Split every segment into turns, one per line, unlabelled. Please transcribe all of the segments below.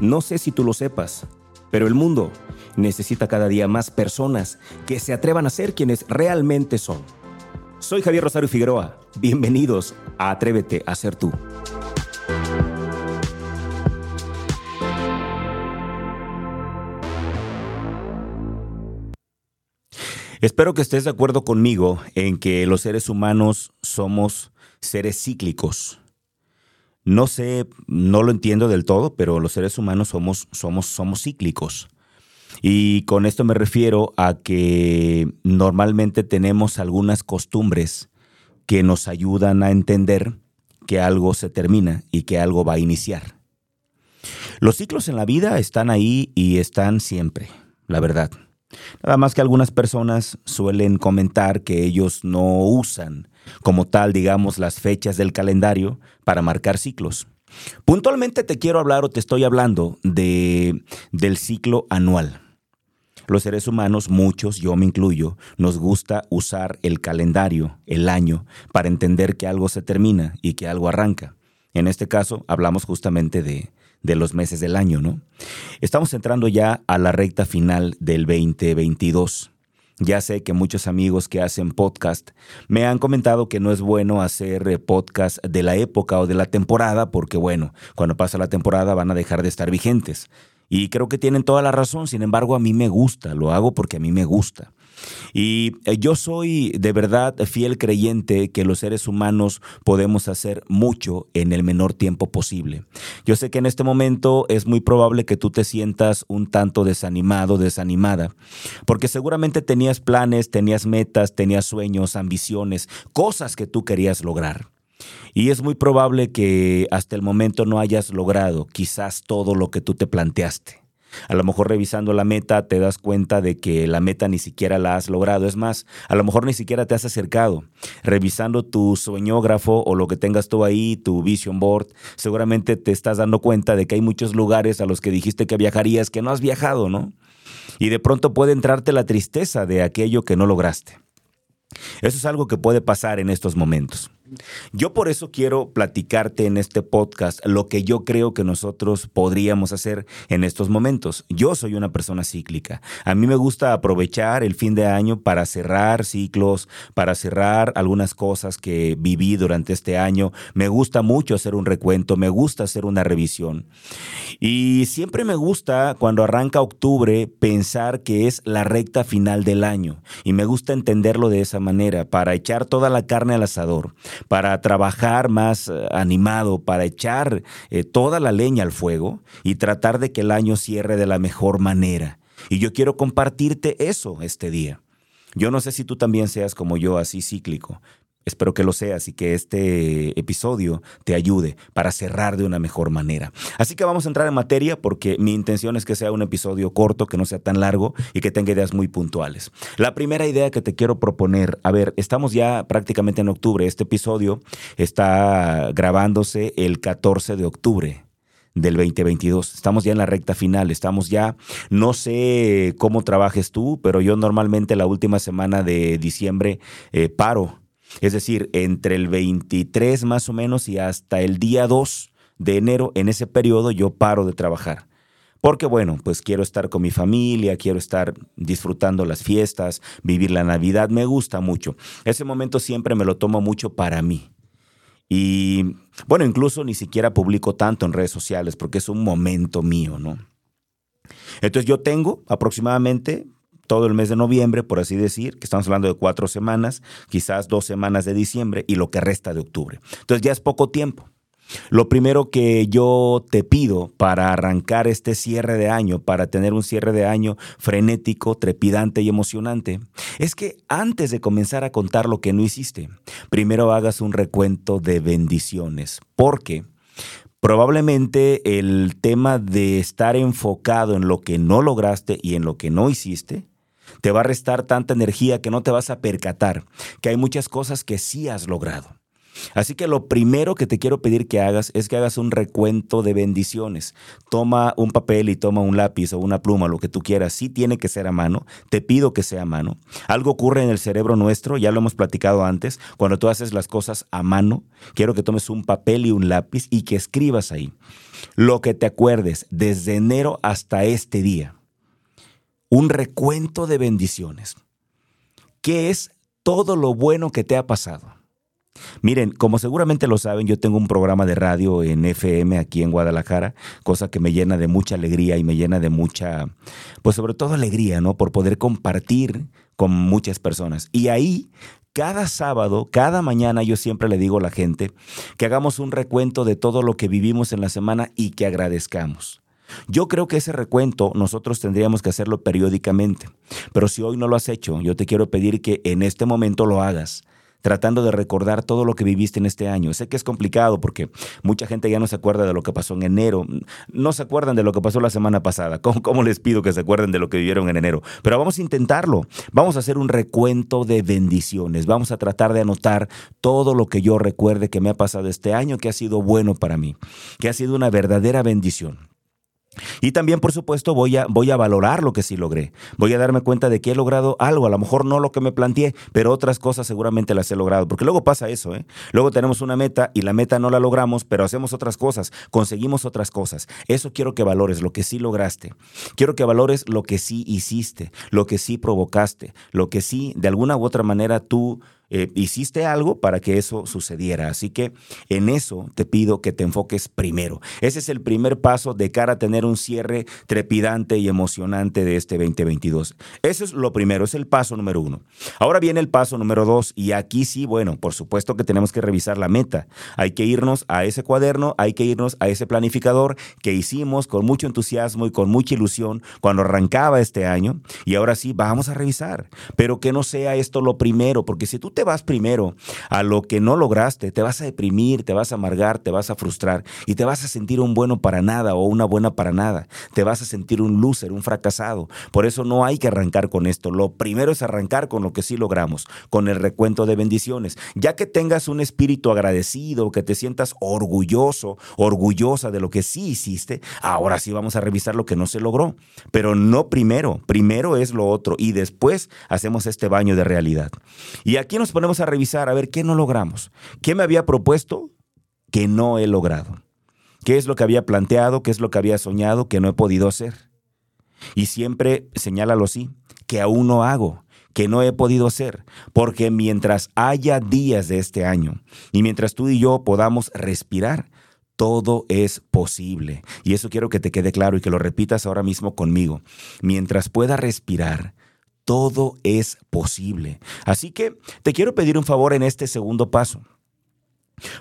No sé si tú lo sepas, pero el mundo necesita cada día más personas que se atrevan a ser quienes realmente son. Soy Javier Rosario Figueroa. Bienvenidos a Atrévete a ser tú. Espero que estés de acuerdo conmigo en que los seres humanos somos seres cíclicos. No sé, no lo entiendo del todo, pero los seres humanos somos, somos, somos cíclicos. Y con esto me refiero a que normalmente tenemos algunas costumbres que nos ayudan a entender que algo se termina y que algo va a iniciar. Los ciclos en la vida están ahí y están siempre, la verdad. Nada más que algunas personas suelen comentar que ellos no usan como tal, digamos, las fechas del calendario para marcar ciclos. Puntualmente te quiero hablar o te estoy hablando de, del ciclo anual. Los seres humanos, muchos, yo me incluyo, nos gusta usar el calendario, el año, para entender que algo se termina y que algo arranca. En este caso, hablamos justamente de, de los meses del año, ¿no? Estamos entrando ya a la recta final del 2022. Ya sé que muchos amigos que hacen podcast me han comentado que no es bueno hacer eh, podcast de la época o de la temporada porque, bueno, cuando pasa la temporada van a dejar de estar vigentes. Y creo que tienen toda la razón, sin embargo a mí me gusta, lo hago porque a mí me gusta. Y eh, yo soy de verdad fiel creyente que los seres humanos podemos hacer mucho en el menor tiempo posible. Yo sé que en este momento es muy probable que tú te sientas un tanto desanimado, desanimada, porque seguramente tenías planes, tenías metas, tenías sueños, ambiciones, cosas que tú querías lograr. Y es muy probable que hasta el momento no hayas logrado quizás todo lo que tú te planteaste. A lo mejor revisando la meta te das cuenta de que la meta ni siquiera la has logrado. Es más, a lo mejor ni siquiera te has acercado. Revisando tu sueñógrafo o lo que tengas tú ahí, tu vision board, seguramente te estás dando cuenta de que hay muchos lugares a los que dijiste que viajarías que no has viajado, ¿no? Y de pronto puede entrarte la tristeza de aquello que no lograste. Eso es algo que puede pasar en estos momentos. Yo por eso quiero platicarte en este podcast lo que yo creo que nosotros podríamos hacer en estos momentos. Yo soy una persona cíclica. A mí me gusta aprovechar el fin de año para cerrar ciclos, para cerrar algunas cosas que viví durante este año. Me gusta mucho hacer un recuento, me gusta hacer una revisión. Y siempre me gusta cuando arranca octubre pensar que es la recta final del año. Y me gusta entenderlo de esa manera, para echar toda la carne al asador para trabajar más eh, animado, para echar eh, toda la leña al fuego y tratar de que el año cierre de la mejor manera. Y yo quiero compartirte eso este día. Yo no sé si tú también seas como yo, así cíclico, Espero que lo seas y que este episodio te ayude para cerrar de una mejor manera. Así que vamos a entrar en materia porque mi intención es que sea un episodio corto, que no sea tan largo y que tenga ideas muy puntuales. La primera idea que te quiero proponer, a ver, estamos ya prácticamente en octubre. Este episodio está grabándose el 14 de octubre del 2022. Estamos ya en la recta final, estamos ya, no sé cómo trabajes tú, pero yo normalmente la última semana de diciembre eh, paro es decir, entre el 23 más o menos y hasta el día 2 de enero, en ese periodo yo paro de trabajar. Porque bueno, pues quiero estar con mi familia, quiero estar disfrutando las fiestas, vivir la Navidad, me gusta mucho. Ese momento siempre me lo tomo mucho para mí. Y bueno, incluso ni siquiera publico tanto en redes sociales porque es un momento mío, ¿no? Entonces yo tengo aproximadamente todo el mes de noviembre, por así decir, que estamos hablando de cuatro semanas, quizás dos semanas de diciembre y lo que resta de octubre. Entonces ya es poco tiempo. Lo primero que yo te pido para arrancar este cierre de año, para tener un cierre de año frenético, trepidante y emocionante, es que antes de comenzar a contar lo que no hiciste, primero hagas un recuento de bendiciones, porque probablemente el tema de estar enfocado en lo que no lograste y en lo que no hiciste, te va a restar tanta energía que no te vas a percatar que hay muchas cosas que sí has logrado. Así que lo primero que te quiero pedir que hagas es que hagas un recuento de bendiciones. Toma un papel y toma un lápiz o una pluma, lo que tú quieras. Sí tiene que ser a mano. Te pido que sea a mano. Algo ocurre en el cerebro nuestro, ya lo hemos platicado antes, cuando tú haces las cosas a mano, quiero que tomes un papel y un lápiz y que escribas ahí lo que te acuerdes desde enero hasta este día. Un recuento de bendiciones. ¿Qué es todo lo bueno que te ha pasado? Miren, como seguramente lo saben, yo tengo un programa de radio en FM aquí en Guadalajara, cosa que me llena de mucha alegría y me llena de mucha, pues sobre todo alegría, ¿no? Por poder compartir con muchas personas. Y ahí, cada sábado, cada mañana, yo siempre le digo a la gente que hagamos un recuento de todo lo que vivimos en la semana y que agradezcamos. Yo creo que ese recuento nosotros tendríamos que hacerlo periódicamente, pero si hoy no lo has hecho, yo te quiero pedir que en este momento lo hagas tratando de recordar todo lo que viviste en este año. Sé que es complicado porque mucha gente ya no se acuerda de lo que pasó en enero, no se acuerdan de lo que pasó la semana pasada. ¿Cómo, les pido que se acuerden de lo que vivieron en enero? Pero vamos a intentarlo. Vamos a hacer un recuento de bendiciones. Vamos a tratar de anotar todo lo que yo recuerde que me ha pasado este año, que ha sido bueno para mí, que ha sido una verdadera bendición. Y también, por supuesto, voy a, voy a valorar lo que sí logré. Voy a darme cuenta de que he logrado algo, a lo mejor no lo que me planteé, pero otras cosas seguramente las he logrado. Porque luego pasa eso, ¿eh? Luego tenemos una meta y la meta no la logramos, pero hacemos otras cosas, conseguimos otras cosas. Eso quiero que valores, lo que sí lograste. Quiero que valores lo que sí hiciste, lo que sí provocaste, lo que sí, de alguna u otra manera, tú eh, hiciste algo para que eso sucediera. Así que en eso te pido que te enfoques primero. Ese es el primer paso de cara a tener un cierre trepidante y emocionante de este 2022. Eso es lo primero, es el paso número uno. Ahora viene el paso número dos y aquí sí, bueno, por supuesto que tenemos que revisar la meta. Hay que irnos a ese cuaderno, hay que irnos a ese planificador que hicimos con mucho entusiasmo y con mucha ilusión cuando arrancaba este año. Y ahora sí, vamos a revisar. Pero que no sea esto lo primero, porque si tú te vas primero a lo que no lograste, te vas a deprimir, te vas a amargar, te vas a frustrar y te vas a sentir un bueno para nada o una buena para nada. Te vas a sentir un loser, un fracasado. Por eso no hay que arrancar con esto. Lo primero es arrancar con lo que sí logramos, con el recuento de bendiciones. Ya que tengas un espíritu agradecido, que te sientas orgulloso, orgullosa de lo que sí hiciste, ahora sí vamos a revisar lo que no se logró. Pero no primero, primero es lo otro y después hacemos este baño de realidad. Y aquí nos ponemos a revisar a ver qué no logramos. ¿Qué me había propuesto que no he logrado? ¿Qué es lo que había planteado? ¿Qué es lo que había soñado que no he podido hacer? Y siempre señálalo así, que aún no hago, que no he podido hacer, porque mientras haya días de este año y mientras tú y yo podamos respirar, todo es posible. Y eso quiero que te quede claro y que lo repitas ahora mismo conmigo. Mientras pueda respirar, todo es posible. Así que te quiero pedir un favor en este segundo paso.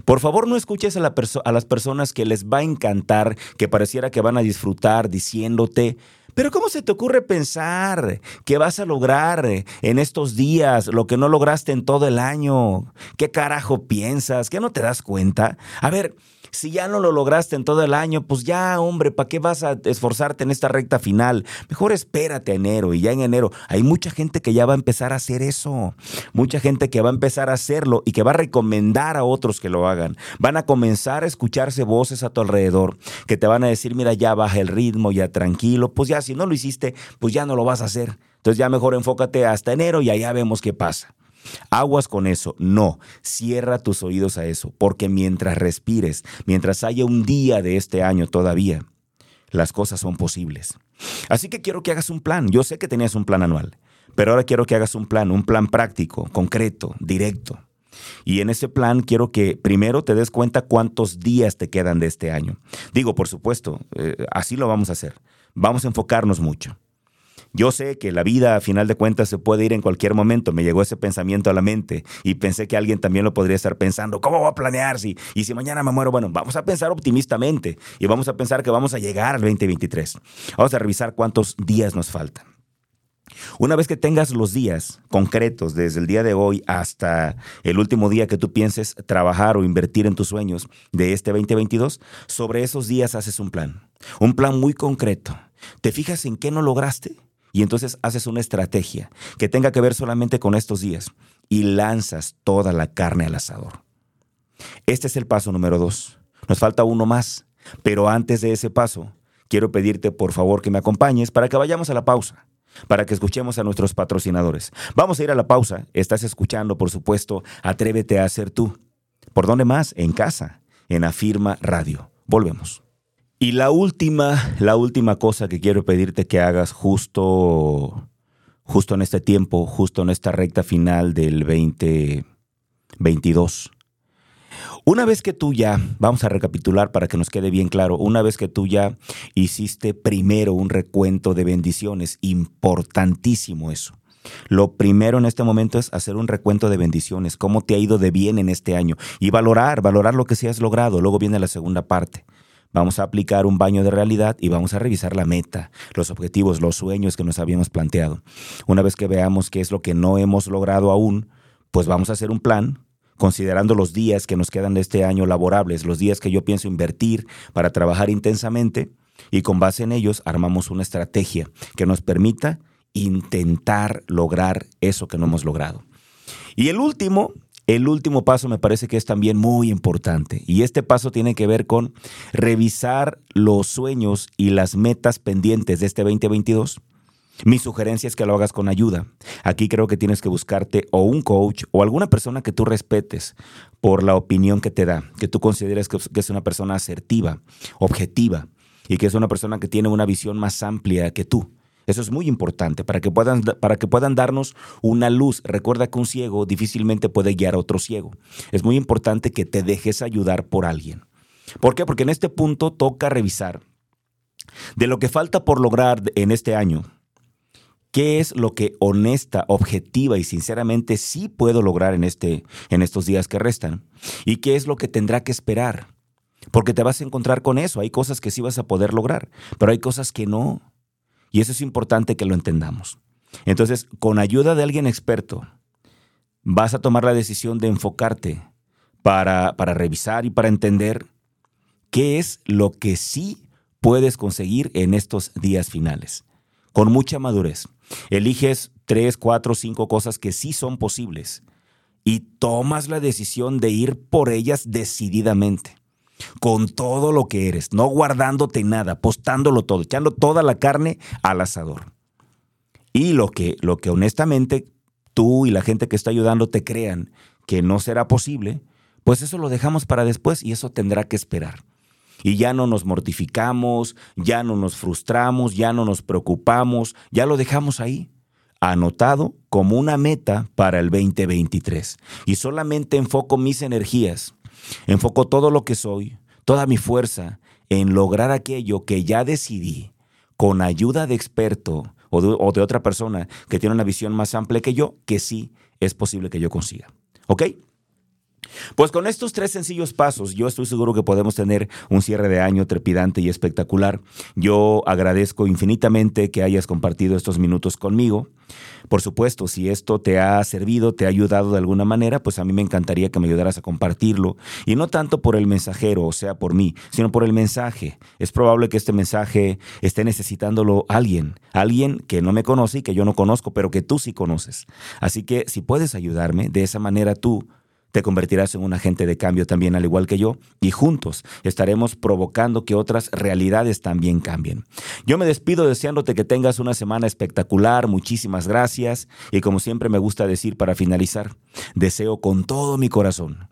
Por favor, no escuches a, las personas que les va a encantar, que pareciera que van a disfrutar diciéndote, pero ¿cómo se te ocurre pensar que vas a lograr en estos días lo que no lograste en todo el año? ¿Qué carajo piensas? ¿Qué no te das cuenta? A ver, si ya no lo lograste en todo el año, pues ya, hombre, ¿para qué vas a esforzarte en esta recta final? Mejor espérate a enero y ya en enero hay mucha gente que ya va a empezar a hacer eso. Mucha gente que va a empezar a hacerlo y que va a recomendar a otros que lo hagan. Van a comenzar a escucharse voces a tu alrededor que te van a decir, mira, ya baja el ritmo, ya tranquilo. Pues ya, si no lo hiciste, pues ya no lo vas a hacer. Entonces ya mejor enfócate hasta enero y allá vemos qué pasa. Aguas con eso, no, cierra tus oídos a eso, porque mientras respires, mientras haya un día de este año todavía, las cosas son posibles. Así que quiero que hagas un plan, yo sé que tenías un plan anual, pero ahora quiero que hagas un plan, un plan práctico, concreto, directo. Y en ese plan quiero que primero te des cuenta cuántos días te quedan de este año. Digo, por supuesto, eh, así lo vamos a hacer. Vamos a enfocarnos mucho. Yo sé que la vida, a final de cuentas, se puede ir en cualquier momento. Me llegó ese pensamiento a la mente y pensé que alguien también lo podría estar pensando. ¿Cómo voy a planear? Si, y si mañana me muero, bueno, vamos a pensar optimistamente y vamos a pensar que vamos a llegar al 2023. Vamos a revisar cuántos días nos faltan. Una vez que tengas los días concretos, desde el día de hoy hasta el último día que tú pienses trabajar o invertir en tus sueños de este 2022, sobre esos días haces un plan. Un plan muy concreto. ¿Te fijas en qué no lograste? Y entonces haces una estrategia que tenga que ver solamente con estos días y lanzas toda la carne al asador. Este es el paso número dos. Nos falta uno más, pero antes de ese paso, quiero pedirte por favor que me acompañes para que vayamos a la pausa para que escuchemos a nuestros patrocinadores. Vamos a ir a la pausa. Estás escuchando, por supuesto, Atrévete a ser tú. ¿Por dónde más? En casa, en Afirma Radio. Volvemos. Y la última, la última cosa que quiero pedirte que hagas justo, justo en este tiempo, justo en esta recta final del 2022 una vez que tú ya, vamos a recapitular para que nos quede bien claro, una vez que tú ya hiciste primero un recuento de bendiciones, importantísimo eso. Lo primero en este momento es hacer un recuento de bendiciones, cómo te ha ido de bien en este año y valorar, valorar lo que sí has logrado. Luego viene la segunda parte. Vamos a aplicar un baño de realidad y vamos a revisar la meta, los objetivos, los sueños que nos habíamos planteado. Una vez que veamos qué es lo que no hemos logrado aún, pues vamos a hacer un plan considerando los días que nos quedan de este año laborables, los días que yo pienso invertir para trabajar intensamente, y con base en ellos armamos una estrategia que nos permita intentar lograr eso que no hemos logrado. Y el último, el último paso me parece que es también muy importante, y este paso tiene que ver con revisar los sueños y las metas pendientes de este 2022 mi sugerencia es que lo hagas con ayuda. Aquí creo que tienes que buscarte o un coach o alguna persona que tú respetes por la opinión que te da, que tú consideres que es una persona asertiva, objetiva y que es una persona que tiene una visión más amplia que tú. Eso es muy importante para que puedan, para que puedan darnos una luz. Recuerda que un ciego difícilmente puede guiar a otro ciego. Es muy importante que te dejes ayudar por alguien. ¿Por qué? Porque en este punto toca revisar de lo que falta por lograr en este año, qué es lo que honesta, objetiva y sinceramente sí puedo lograr en, este, en estos días que restan y qué es lo que tendrá que esperar. Porque te vas a encontrar con eso. Hay cosas que sí vas a poder lograr, pero hay cosas que no. Y eso es importante que lo entendamos. Entonces, con ayuda de alguien experto, vas a tomar la decisión de enfocarte para, para revisar y para entender qué es lo que sí puedes conseguir en estos días finales. Con mucha madurez. Eliges tres, cuatro, cinco cosas que sí son posibles y tomas la decisión de ir por ellas decididamente, con todo lo que eres, no guardándote nada, apostándolo todo, echando toda la carne al asador. Y lo que, lo que honestamente tú y la gente que está ayudando te crean que no será posible, pues eso lo dejamos para después y eso tendrá que esperar y ya no nos mortificamos, ya no nos frustramos, ya no nos preocupamos, ya lo dejamos ahí, anotado como una meta para el 2023. Y solamente enfoco mis energías, enfoco todo lo que soy, toda mi fuerza en lograr aquello que ya decidí con ayuda de experto o de, o de otra persona que tiene una visión más amplia que yo, que sí es posible que yo consiga. ¿Ok? Pues con estos tres sencillos pasos, yo estoy seguro que podemos tener un cierre de año trepidante y espectacular. Yo agradezco infinitamente que hayas compartido estos minutos conmigo. Por supuesto, si esto te ha servido, te ha ayudado de alguna manera, pues a mí me encantaría que me ayudaras a compartirlo. Y no tanto por el mensajero, o sea, por mí, sino por el mensaje. Es probable que este mensaje esté necesitándolo alguien, alguien que no me conoce y que yo no conozco, pero que tú sí conoces. Así que si puedes ayudarme, de esa manera tú te convertirás en un agente de cambio también, al igual que yo, y juntos estaremos provocando que otras realidades también cambien. Yo me despido deseándote que tengas una semana espectacular, muchísimas gracias, y como siempre me gusta decir para finalizar, deseo con todo mi corazón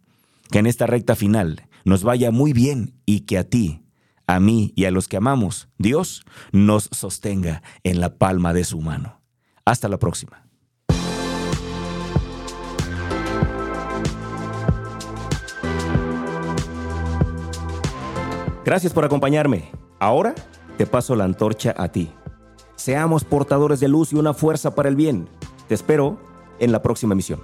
que en esta recta final nos vaya muy bien y que a ti, a mí y a los que amamos, Dios nos sostenga en la palma de su mano. Hasta la próxima. Gracias por acompañarme. Ahora te paso la antorcha a ti. Seamos portadores de luz y una fuerza para el bien. Te espero en la próxima misión.